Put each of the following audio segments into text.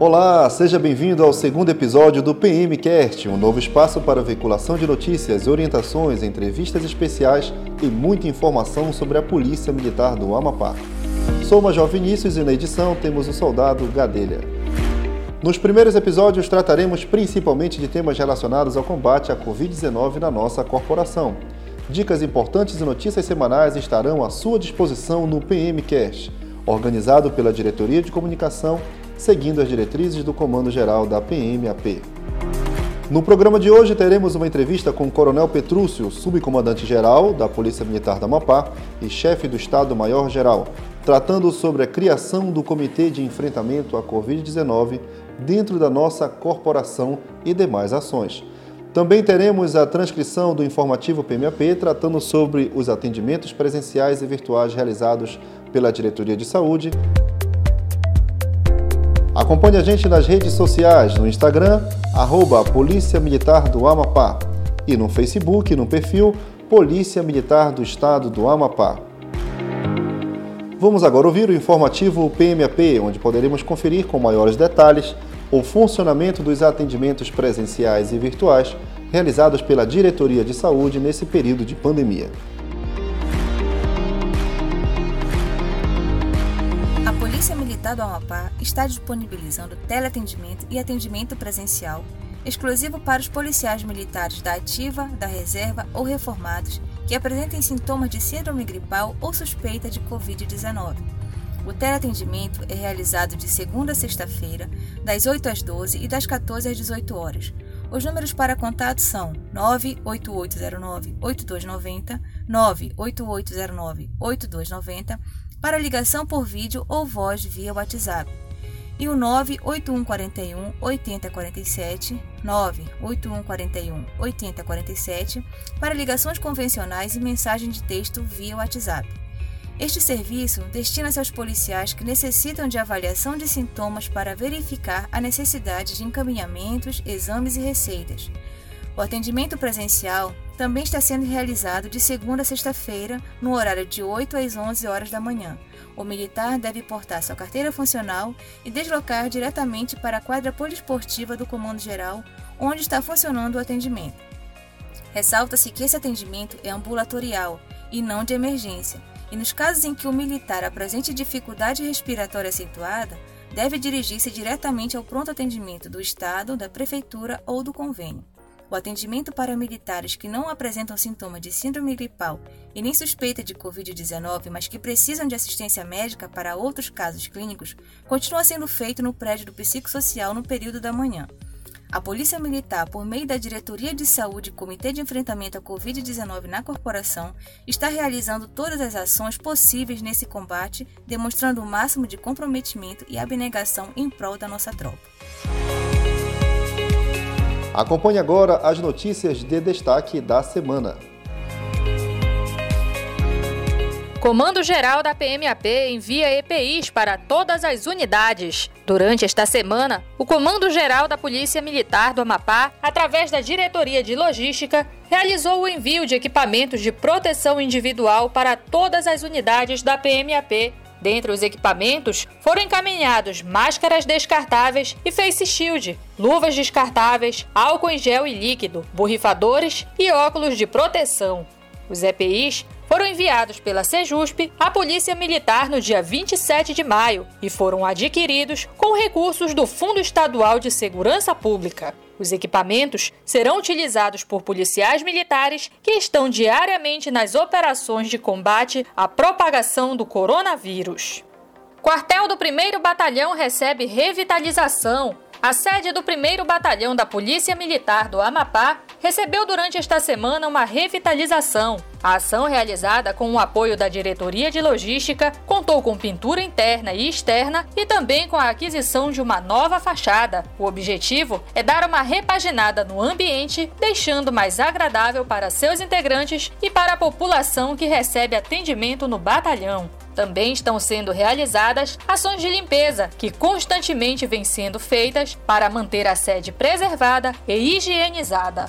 Olá, seja bem-vindo ao segundo episódio do PMcast, um novo espaço para veiculação de notícias, orientações, entrevistas especiais e muita informação sobre a Polícia Militar do Amapá. Sou Major Vinícius e na edição temos o soldado Gadelha. Nos primeiros episódios trataremos principalmente de temas relacionados ao combate à Covid-19 na nossa corporação. Dicas importantes e notícias semanais estarão à sua disposição no PMcast, organizado pela Diretoria de Comunicação seguindo as diretrizes do Comando Geral da PMAP. No programa de hoje teremos uma entrevista com o Coronel Petrúcio, subcomandante-geral da Polícia Militar da Amapá e chefe do Estado-Maior-Geral, tratando sobre a criação do Comitê de Enfrentamento à Covid-19 dentro da nossa corporação e demais ações. Também teremos a transcrição do informativo PMAP tratando sobre os atendimentos presenciais e virtuais realizados pela Diretoria de Saúde Acompanhe a gente nas redes sociais, no Instagram, arroba Polícia Militar do Amapá e no Facebook, no perfil Polícia Militar do Estado do Amapá. Vamos agora ouvir o informativo PMAP, onde poderemos conferir com maiores detalhes o funcionamento dos atendimentos presenciais e virtuais realizados pela Diretoria de Saúde nesse período de pandemia. Polícia Militar do Amapá está disponibilizando teleatendimento e atendimento presencial exclusivo para os policiais militares da ativa, da reserva ou reformados que apresentem sintomas de síndrome gripal ou suspeita de Covid-19. O teleatendimento é realizado de segunda a sexta-feira, das 8 às 12 e das 14 às 18 horas. Os números para contato são 98809-8290, 98809-8290 para ligação por vídeo ou voz via WhatsApp. E o 98141 8047, 98141 8047 para ligações convencionais e mensagem de texto via WhatsApp. Este serviço destina-se aos policiais que necessitam de avaliação de sintomas para verificar a necessidade de encaminhamentos, exames e receitas. O atendimento presencial também está sendo realizado de segunda a sexta-feira, no horário de 8 às 11 horas da manhã. O militar deve portar sua carteira funcional e deslocar diretamente para a quadra poliesportiva do Comando Geral, onde está funcionando o atendimento. Ressalta-se que esse atendimento é ambulatorial e não de emergência, e nos casos em que o militar apresente dificuldade respiratória acentuada, deve dirigir-se diretamente ao pronto atendimento do Estado, da Prefeitura ou do convênio. O atendimento para militares que não apresentam sintoma de síndrome gripal e nem suspeita de Covid-19, mas que precisam de assistência médica para outros casos clínicos, continua sendo feito no prédio do psicossocial no período da manhã. A Polícia Militar, por meio da Diretoria de Saúde e Comitê de Enfrentamento à Covid-19 na corporação, está realizando todas as ações possíveis nesse combate, demonstrando o máximo de comprometimento e abnegação em prol da nossa tropa. Acompanhe agora as notícias de destaque da semana. Comando Geral da PMAP envia EPIs para todas as unidades. Durante esta semana, o Comando Geral da Polícia Militar do Amapá, através da Diretoria de Logística, realizou o envio de equipamentos de proteção individual para todas as unidades da PMAP Dentre os equipamentos, foram encaminhados máscaras descartáveis e face shield, luvas descartáveis, álcool em gel e líquido, borrifadores e óculos de proteção. Os EPIs foram enviados pela Sejusp à Polícia Militar no dia 27 de maio e foram adquiridos com recursos do Fundo Estadual de Segurança Pública. Os equipamentos serão utilizados por policiais militares que estão diariamente nas operações de combate à propagação do coronavírus. Quartel do 1 Batalhão recebe revitalização. A sede do 1 Batalhão da Polícia Militar do Amapá recebeu durante esta semana uma revitalização. A ação realizada com o apoio da Diretoria de Logística contou com pintura interna e externa e também com a aquisição de uma nova fachada. O objetivo é dar uma repaginada no ambiente, deixando mais agradável para seus integrantes e para a população que recebe atendimento no batalhão. Também estão sendo realizadas ações de limpeza, que constantemente vêm sendo feitas para manter a sede preservada e higienizada.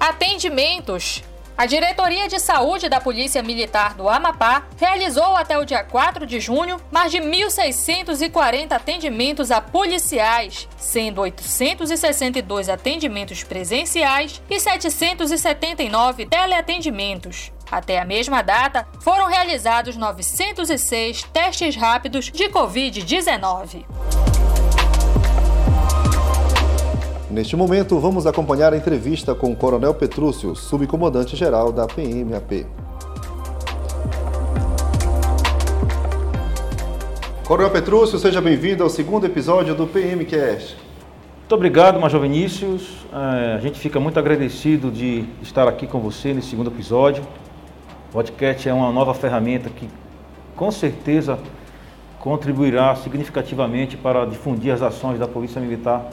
Atendimentos A Diretoria de Saúde da Polícia Militar do Amapá realizou até o dia 4 de junho mais de 1.640 atendimentos a policiais, sendo 862 atendimentos presenciais e 779 teleatendimentos. Até a mesma data, foram realizados 906 testes rápidos de Covid-19. Neste momento, vamos acompanhar a entrevista com o Coronel Petrúcio, subcomandante-geral da PMAP. Coronel Petrúcio, seja bem-vindo ao segundo episódio do PMCast. Muito obrigado, Major Vinícius. É, a gente fica muito agradecido de estar aqui com você nesse segundo episódio. Podcast é uma nova ferramenta que, com certeza, contribuirá significativamente para difundir as ações da Polícia Militar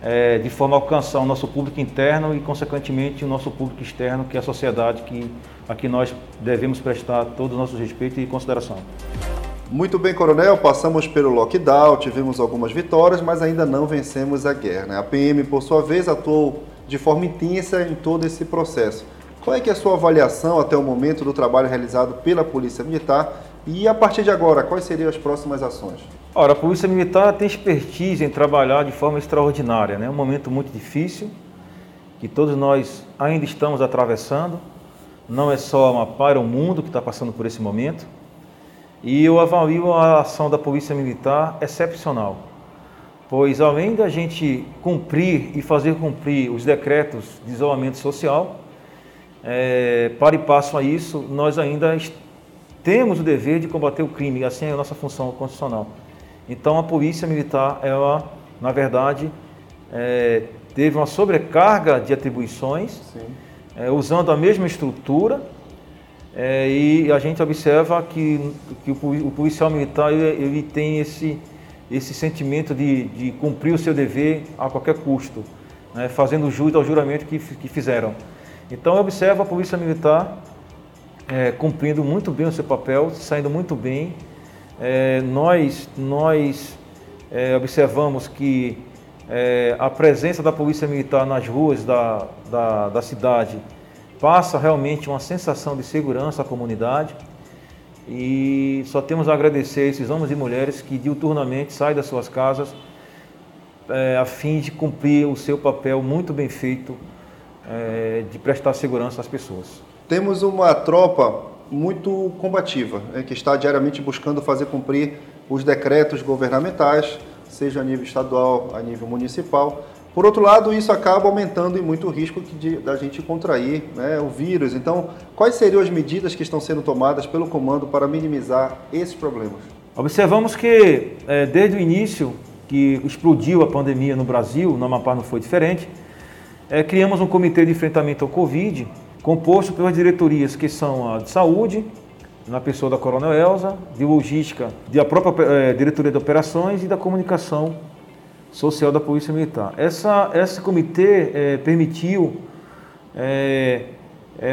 é, de forma a alcançar o nosso público interno e, consequentemente, o nosso público externo, que é a sociedade que, a que nós devemos prestar todo o nosso respeito e consideração. Muito bem, Coronel, passamos pelo lockdown, tivemos algumas vitórias, mas ainda não vencemos a guerra. Né? A PM, por sua vez, atuou de forma intensa em todo esse processo. Qual é, que é a sua avaliação até o momento do trabalho realizado pela Polícia Militar e, a partir de agora, quais seriam as próximas ações? Ora, a Polícia Militar tem expertise em trabalhar de forma extraordinária, é né? um momento muito difícil, que todos nós ainda estamos atravessando. Não é só Amapá, é o mundo que está passando por esse momento. E eu avalio a ação da Polícia Militar excepcional, pois além da gente cumprir e fazer cumprir os decretos de isolamento social, é, para e passo a isso, nós ainda temos o dever de combater o crime, assim é a nossa função constitucional. Então a polícia militar, ela, na verdade, é, teve uma sobrecarga de atribuições, é, usando a mesma estrutura, é, e a gente observa que, que o, policial militar ele, ele, tem esse, esse sentimento de, de cumprir o seu dever a qualquer custo, né, fazendo jus ao juramento que, que fizeram. Então eu observo a polícia militar é, cumprindo muito bem o seu papel, saindo muito bem. É, nós, nós é, observamos que é, a presença da Polícia Militar nas ruas da, da, da cidade passa realmente uma sensação de segurança à comunidade. E só temos a agradecer a esses homens e mulheres que diuturnamente saem das suas casas é, a fim de cumprir o seu papel muito bem feito é, de prestar segurança às pessoas. Temos uma tropa muito combativa, é, que está diariamente buscando fazer cumprir os decretos governamentais, seja a nível estadual, a nível municipal. Por outro lado, isso acaba aumentando em muito o risco de, da gente contrair né, o vírus. Então, quais seriam as medidas que estão sendo tomadas pelo comando para minimizar esses problemas? Observamos que é, desde o início que explodiu a pandemia no Brasil, no Amapá não foi diferente, é, criamos um comitê de enfrentamento ao Covid, composto pelas diretorias que são a de saúde, na pessoa da Coronel Elza, de logística, da própria é, diretoria de operações e da comunicação social da Polícia Militar. Essa, esse comitê é, permitiu é,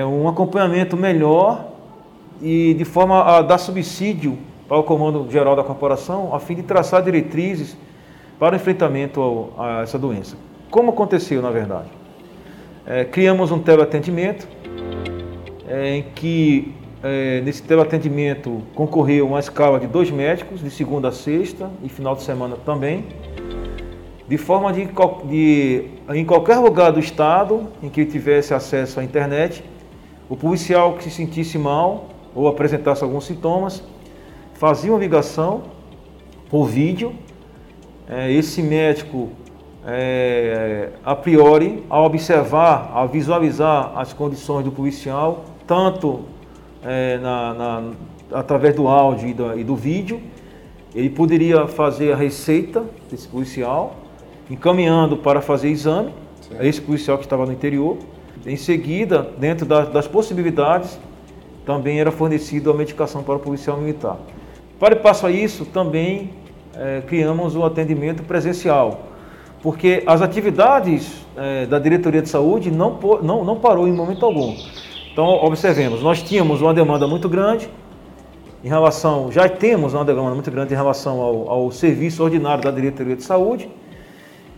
um acompanhamento melhor e de forma a dar subsídio para o Comando Geral da Corporação, a fim de traçar diretrizes para o enfrentamento a essa doença. Como aconteceu, na verdade? É, criamos um teleatendimento é, em que é, nesse teleatendimento concorreu uma escala de dois médicos, de segunda a sexta e final de semana também, de forma de, de em qualquer lugar do estado em que tivesse acesso à internet, o policial que se sentisse mal ou apresentasse alguns sintomas, fazia uma ligação por vídeo. É, esse médico, é, a priori, ao observar, ao visualizar as condições do policial, tanto é, na, na, através do áudio e do, e do, vídeo. Ele poderia fazer a receita desse policial, encaminhando para fazer exame, Sim. esse policial que estava no interior. Em seguida, dentro das, das possibilidades, também era fornecida a medicação para o policial militar. Para passo a isso, também é, criamos o atendimento presencial, porque as atividades é, da diretoria de saúde não, não, não parou em momento algum. Então, observemos, nós tínhamos uma demanda muito grande em relação, já temos uma demanda muito grande em relação ao, ao serviço ordinário da Diretoria de Saúde,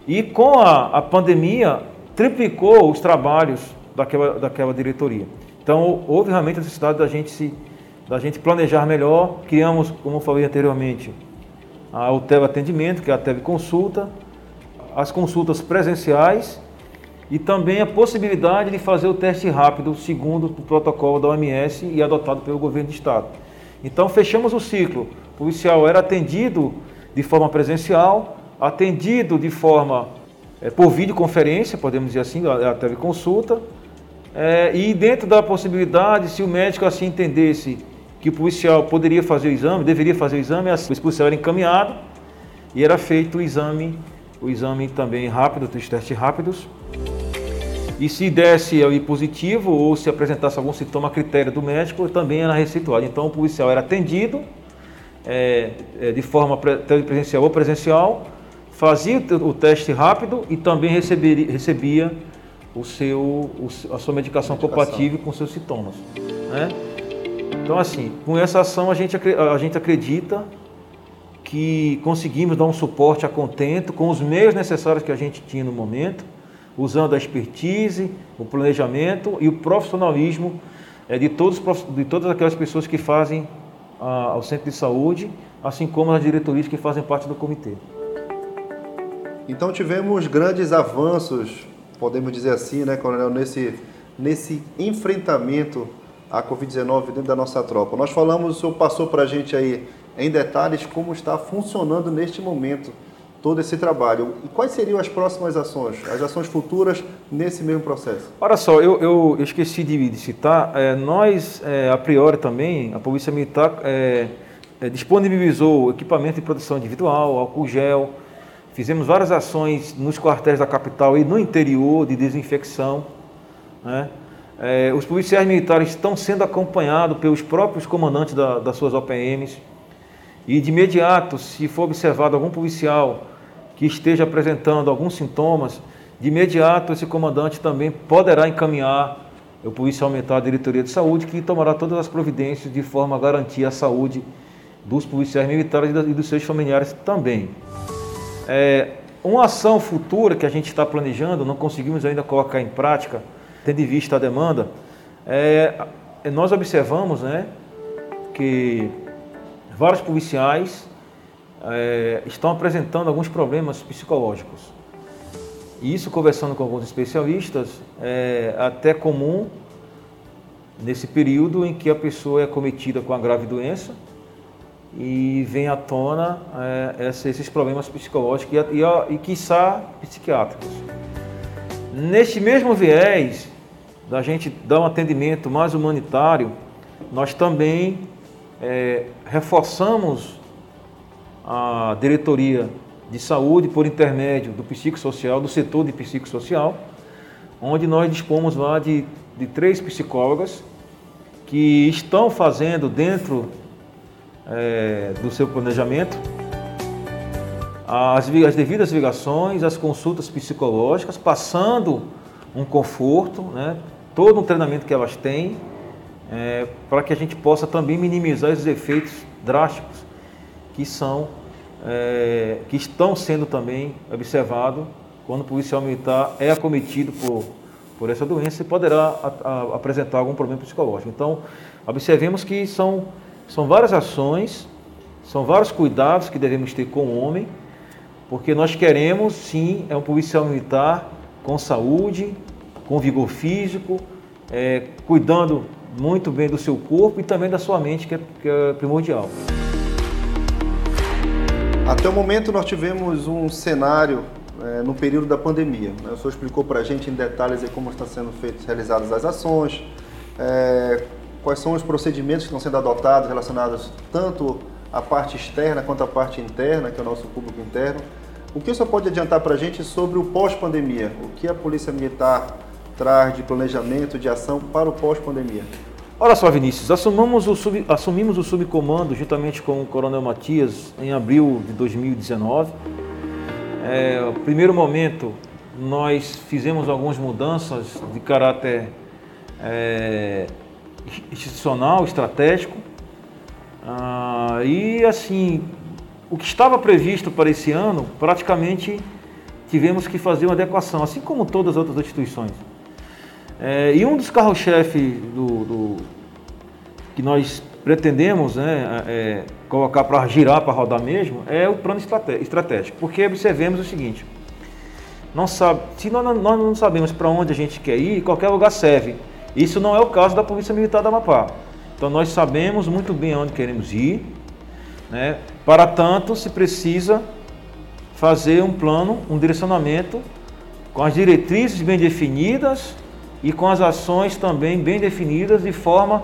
e com a, a pandemia triplicou os trabalhos daquela, daquela diretoria. Então, houve realmente a necessidade da gente, se, da gente planejar melhor. Criamos, como eu falei anteriormente, a UTEV Atendimento, que é a TEV Consulta, as consultas presenciais e também a possibilidade de fazer o teste rápido segundo o protocolo da OMS e adotado pelo governo do estado. Então fechamos o ciclo. O policial era atendido de forma presencial, atendido de forma é, por videoconferência, podemos dizer assim, a, teleconsulta, é, e dentro da possibilidade, se o médico assim entendesse que o policial poderia fazer o exame, deveria fazer o exame, o policial era encaminhado e era feito o exame, o exame também rápido, os testes rápidos, e se desse ali positivo ou se apresentasse algum sintoma a critério do médico, também era receituado. Então o policial era atendido é, é, de forma presencial ou presencial, fazia o teste rápido e também receberia, recebia o seu, o, a sua medicação, medicação, compatível com seus sintomas. Né? Então, assim, com essa ação a gente, a gente acredita que conseguimos dar um suporte a contento com os meios necessários que a gente tinha no momento usando a expertise, o planejamento e o profissionalismo é, de, todos, de todas aquelas pessoas que fazem a, centro de saúde, assim como as diretorias que fazem parte do comitê. Então tivemos grandes avanços, podemos dizer assim, né, Coronel, nesse, nesse enfrentamento à Covid-19 dentro da nossa tropa. Nós falamos, o senhor passou para a gente aí em detalhes como está funcionando neste momento todo esse trabalho. E quais seriam as próximas ações, as ações futuras nesse mesmo processo? Olha só, eu, eu, eu esqueci de, de citar, é, nós, é, a priori também, a Polícia Militar é, é, disponibilizou equipamento de proteção individual, álcool gel, fizemos várias ações nos quartéis da capital e no interior de desinfecção. Né? É, os policiais militares estão sendo acompanhados pelos próprios comandantes da, das suas OPMs. E de imediato, se for observado algum policial que esteja apresentando alguns sintomas, de imediato esse comandante também poderá encaminhar o policial militar à diretoria de saúde, que tomará todas as providências de forma a garantir a saúde dos policiais militares e dos seus familiares também. É, uma ação futura que a gente está planejando, não conseguimos ainda colocar em prática, tendo em vista a demanda, é, nós observamos né, que vários policiais é, estão apresentando alguns problemas psicológicos. E isso, conversando com alguns especialistas, é até comum nesse período em que a pessoa é cometida com a grave doença e vem à tona é, esses problemas psicológicos e, e, e quiçá psiquiátricos. Neste mesmo viés da gente dar um atendimento mais humanitário, nós também é, reforçamos a diretoria de saúde por intermédio do psicossocial, do setor de psicossocial, onde nós dispomos lá de, de três psicólogas que estão fazendo dentro é, do seu planejamento as, as, devidas ligações, as consultas psicológicas, passando um conforto, né, todo um treinamento que elas têm, é, para que a gente possa também minimizar esses efeitos drásticos que são é, que estão sendo também observados quando o policial militar é acometido por, por essa doença e poderá a, a, apresentar algum problema psicológico. Então, observemos que são, são várias ações, são vários cuidados que devemos ter com o homem, porque nós queremos, sim, é um policial militar com saúde, com vigor físico, é, cuidando muito bem do seu corpo e também da sua mente, que é, que é primordial. Até o momento nós tivemos um cenário é, no período da pandemia. Né? O senhor explicou para a gente em detalhes como estão sendo feitas, realizadas as ações, é, quais são os procedimentos que estão sendo adotados relacionados tanto à parte externa quanto à parte interna, que é o nosso público interno. O que o senhor pode adiantar para a gente sobre o pós-pandemia? O que a Polícia Militar traz de planejamento, de ação para o pós-pandemia? Olha só, Vinícius, assumimos o, sub, assumimos o subcomando juntamente com o Coronel Matias em abril de 2019. É, no primeiro momento, nós fizemos algumas mudanças de caráter é, institucional, estratégico. Ah, e assim, o que estava previsto para esse ano, praticamente tivemos que fazer uma adequação, assim como todas as outras instituições. É, e um dos carros-chefe do, do, que nós pretendemos né, é, colocar para girar, para rodar mesmo, é o plano estratégico. Porque observemos o seguinte, não sabe, se nós, nós não sabemos para onde a gente quer ir, qualquer lugar serve. Isso não é o caso da Polícia Militar da Amapá. Então nós sabemos muito bem onde queremos ir. Né? Para tanto, se precisa fazer um plano, um direcionamento com as diretrizes bem definidas e com as ações também bem definidas de forma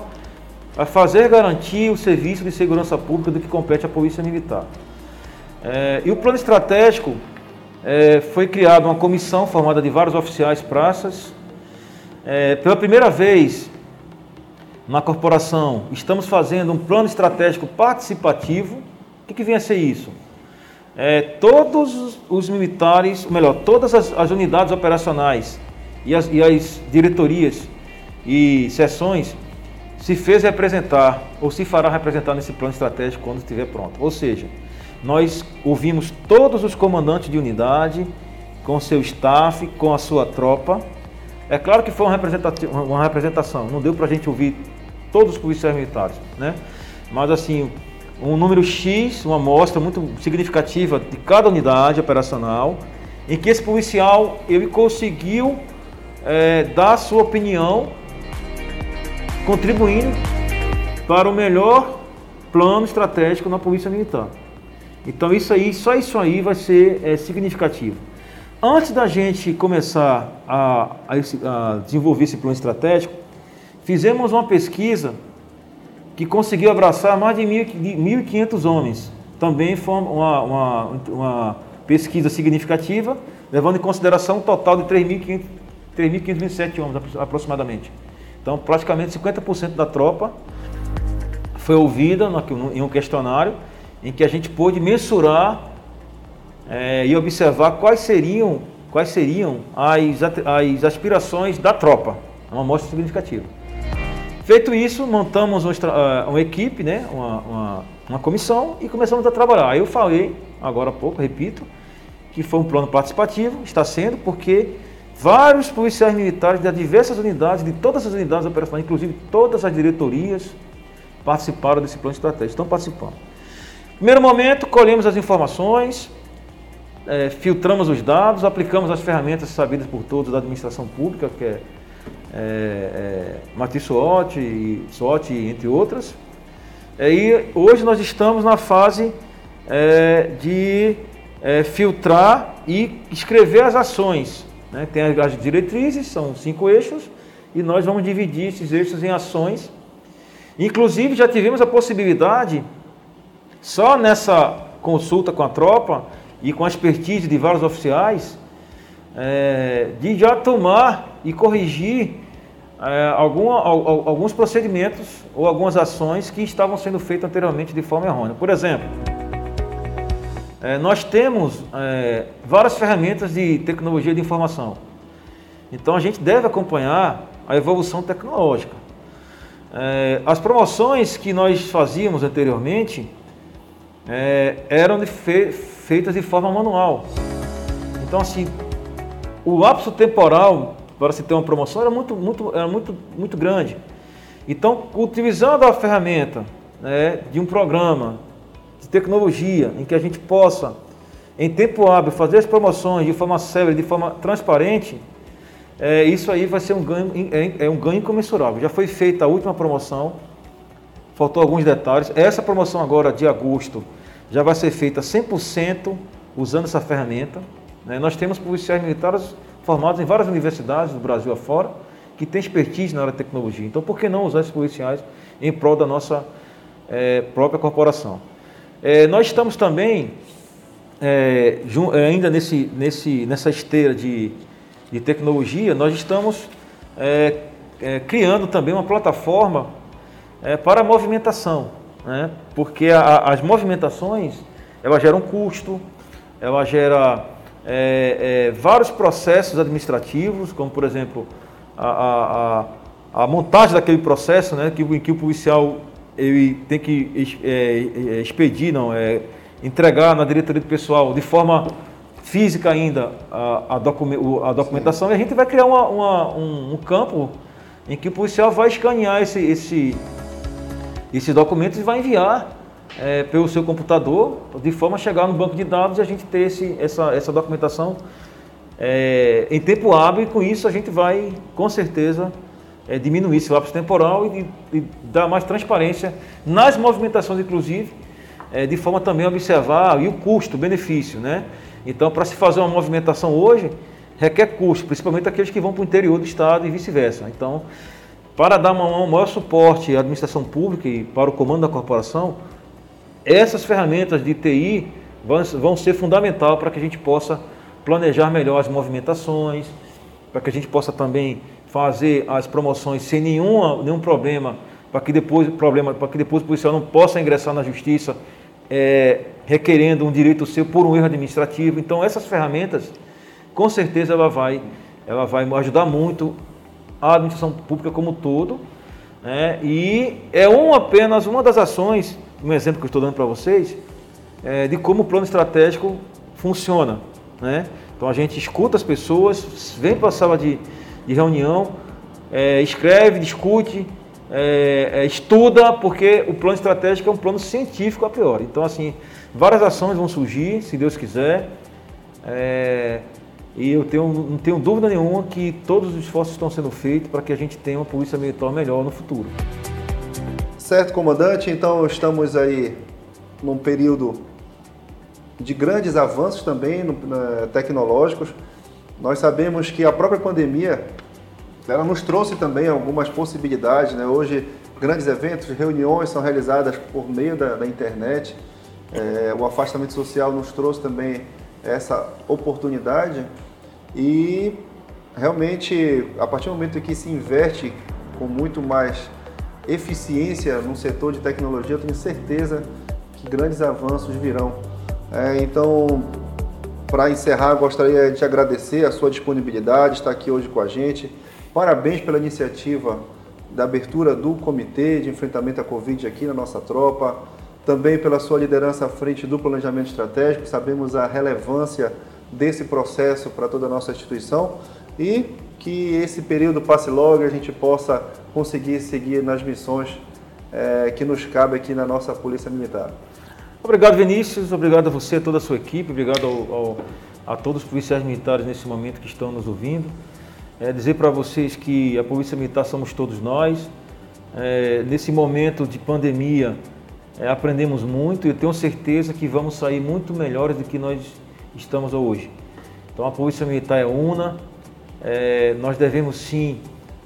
a fazer garantir o serviço de segurança pública do que compete à Polícia Militar. É, e o plano estratégico é, foi criado uma comissão formada de vários oficiais praças. É, pela primeira vez na corporação, estamos fazendo um plano estratégico participativo. O que, que vem a ser isso? É, todos os militares, ou melhor, todas as, as unidades operacionais e as, e as diretorias e seções se fez representar ou se fará representar nesse plano estratégico quando estiver pronto. Ou seja, nós ouvimos todos os comandantes de unidade, com seu staff, com a sua tropa. É claro que foi uma representação, uma representação. não deu para a gente ouvir todos os policiais militares, né? Mas assim, um número X, uma amostra muito significativa de cada unidade operacional, em que esse policial ele conseguiu é, dar a sua opinião, contribuindo para o melhor plano estratégico na Polícia Militar. Então isso aí, só isso aí vai ser é, significativo. Antes da gente começar a, a, a desenvolver esse plano estratégico, fizemos uma pesquisa que conseguiu abraçar mais de 1.500 homens. Também foi uma, uma, uma pesquisa significativa, levando em consideração um total de 3.527 homens aproximadamente. Então, praticamente 50% da tropa foi ouvida em um questionário em que a gente pôde mensurar é, e observar quais seriam, quais seriam as, as aspirações da tropa. É uma amostra significativa. Feito isso, montamos uma, eh, uma equipe, né, uma, uma, uma, comissão e começamos a trabalhar. Eu falei, agora há pouco, repito, que foi um plano participativo, está sendo, porque vários policiais militares de diversas unidades, de todas as unidades operacionais, inclusive todas as diretorias, participaram desse plano estratégico, estão participando. Primeiro momento, colhemos as informações, é, filtramos os dados, aplicamos as ferramentas sabidas por todos da administração pública, que é, é, é SWOT, SWOT, entre outras. É, e hoje nós estamos na fase é, de é, filtrar e escrever as ações. Né? Tem as diretrizes, são cinco eixos, e nós vamos dividir esses eixos em ações. Inclusive, já tivemos a possibilidade só nessa consulta com a tropa e com a expertise de vários oficiais, é, de já tomar e corrigir é, alguma, alguns procedimentos ou algumas ações que estavam sendo feitas anteriormente de forma errônea. Por exemplo, é, nós temos é, várias ferramentas de tecnologia de informação. Então a gente deve acompanhar a evolução tecnológica. É, as promoções que nós fazíamos anteriormente, é, eram de fe feitas de forma manual. Então, assim, o lapso temporal para se ter uma promoção era muito, muito, era muito, muito grande. Então, utilizando a ferramenta né, de um programa de tecnologia em que a gente possa, em tempo hábil, fazer as promoções de forma séria, de forma transparente, é, isso aí vai ser um ganho, é, é um ganho incomensurável. Já foi feita a última promoção faltou alguns detalhes. Essa promoção agora de agosto já vai ser feita 100% usando essa ferramenta. Né? Nós temos policiais militares formados em várias universidades do Brasil afora que têm expertise na área de tecnologia. Então, por que não usar esses policiais em prol da nossa é, própria corporação? É, nós estamos também, é, ainda nesse, nesse, nessa esteira de, de tecnologia, nós estamos criando também uma plataforma é, para movimentação, né? porque a, as movimentações ela gera um custo, ela gera é, é, vários processos administrativos, como por exemplo a, a, a montagem daquele processo, né, que, em que o policial ele tem que é, é, expedir, não, é, entregar na diretoria do pessoal de forma física ainda a, a, a documentação Sim. e a gente vai criar uma, uma, um, um, campo em que o policial vai escanear esse, esse, esse documento e vai enviar é, pelo seu computador, de forma a chegar no banco de dados e a gente ter esse, essa, essa documentação é, em tempo hábil e com isso a gente vai, com certeza, é, diminuir esse lapso temporal e, e, dar mais transparência nas movimentações, inclusive, é, de forma também a observar e o custo, o benefício. Né? Então, para se fazer uma movimentação hoje, requer custo, principalmente aqueles que vão para o interior do estado e vice-versa. Então, para dar um maior suporte à administração pública e para o comando da corporação, essas ferramentas de TI vão, vão ser fundamental para que a gente possa planejar melhor as movimentações, para que a gente possa também fazer as promoções sem nenhuma, nenhum problema, para que depois problema, para que depois o policial não possa ingressar na justiça é, requerendo um direito seu por um erro administrativo. Então essas ferramentas, com certeza ela vai, ela vai ajudar muito a administração pública como um todo, né? e é um apenas uma das ações um exemplo que eu estou dando para vocês, é, de como o plano estratégico funciona. Né? Então a gente escuta as pessoas, vem para a sala de, de reunião, é, escreve, discute, é, é, estuda, porque o plano estratégico é um plano científico a priori. Então, assim, várias ações vão surgir, se Deus quiser. É, e eu tenho, não tenho dúvida nenhuma que todos os esforços estão sendo feitos para que a gente tenha uma polícia militar melhor no futuro. Certo, comandante, então estamos aí num período de grandes avanços também no, na, tecnológicos. Nós sabemos que a própria pandemia ela nos trouxe também algumas possibilidades. Né? Hoje, grandes eventos, reuniões são realizadas por meio da, da internet. É, o afastamento social nos trouxe também essa oportunidade e realmente, a partir do momento que se investe com muito mais eficiência no setor de tecnologia, eu tenho certeza que grandes avanços virão. É, então, para encerrar, gostaria de agradecer a sua disponibilidade, estar aqui hoje com a gente. Parabéns pela iniciativa da abertura do Comitê de Enfrentamento à Covid aqui na nossa tropa, também pela sua liderança à frente do planejamento estratégico. Sabemos a relevância desse processo para toda a nossa instituição e que esse período passe logo e a gente possa conseguir seguir nas missões é, que nos cabe aqui na nossa Polícia Militar. Obrigado, Vinícius. Obrigado a você, a toda a sua equipe. Obrigado ao, ao, a todos os policiais militares nesse momento que estão nos ouvindo. É, dizer para vocês que a Polícia Militar somos todos nós. É, nesse momento de pandemia, é, aprendemos muito e tenho certeza que vamos sair muito melhores do que nós estamos hoje. Então a Polícia Militar é una, é, nós devemos sim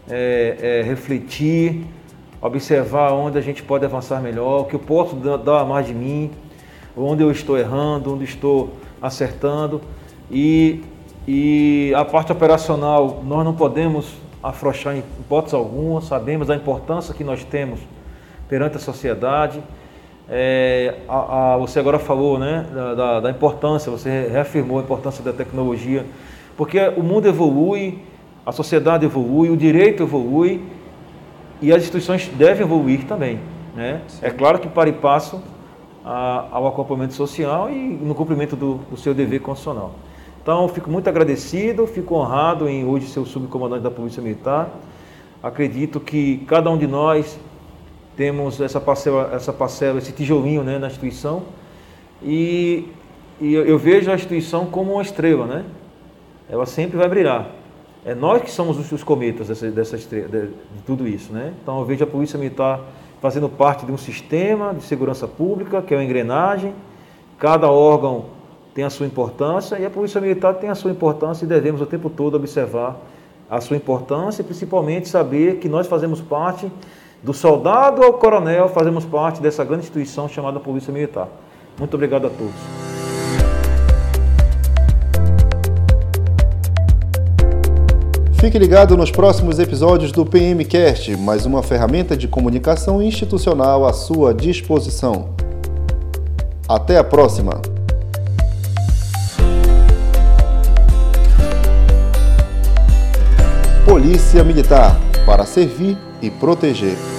é, é, refletir, observar onde a gente pode avançar melhor, o que eu posso dar mais de mim, onde eu estou errando, onde estou acertando. E, e a parte operacional, nós não podemos afrouxar em hipótese alguma, sabemos da importância que nós temos perante a sociedade. É, a, a, você agora falou né, da, da, da importância, você reafirmou a importância da tecnologia porque o mundo evolui, a sociedade evolui, o direito evolui e as instituições devem evoluir também. Né? É claro que para e passo a, ao acompanhamento social e no cumprimento do, do seu dever constitucional. Então, fico muito agradecido, fico honrado em hoje ser o subcomandante da Polícia Militar. Acredito que cada um de nós temos essa parcela, essa parcela esse tijolinho né, na instituição. E, e eu vejo a instituição como uma estrela, né? ela sempre vai brilhar. É nós que somos os, cometas dessa, dessa estrela, de, de, tudo isso, né? Então eu vejo a Polícia Militar fazendo parte de um sistema de segurança pública, que é uma engrenagem. Cada órgão tem a sua importância e a Polícia Militar tem a sua importância e devemos o tempo todo observar a sua importância e principalmente saber que nós fazemos parte do soldado ao coronel, fazemos parte dessa grande instituição chamada Polícia Militar. Muito obrigado a todos. Fique ligado nos próximos episódios do PMcast, mais uma ferramenta de comunicação institucional à sua disposição. Até a próxima! Polícia Militar para servir e proteger.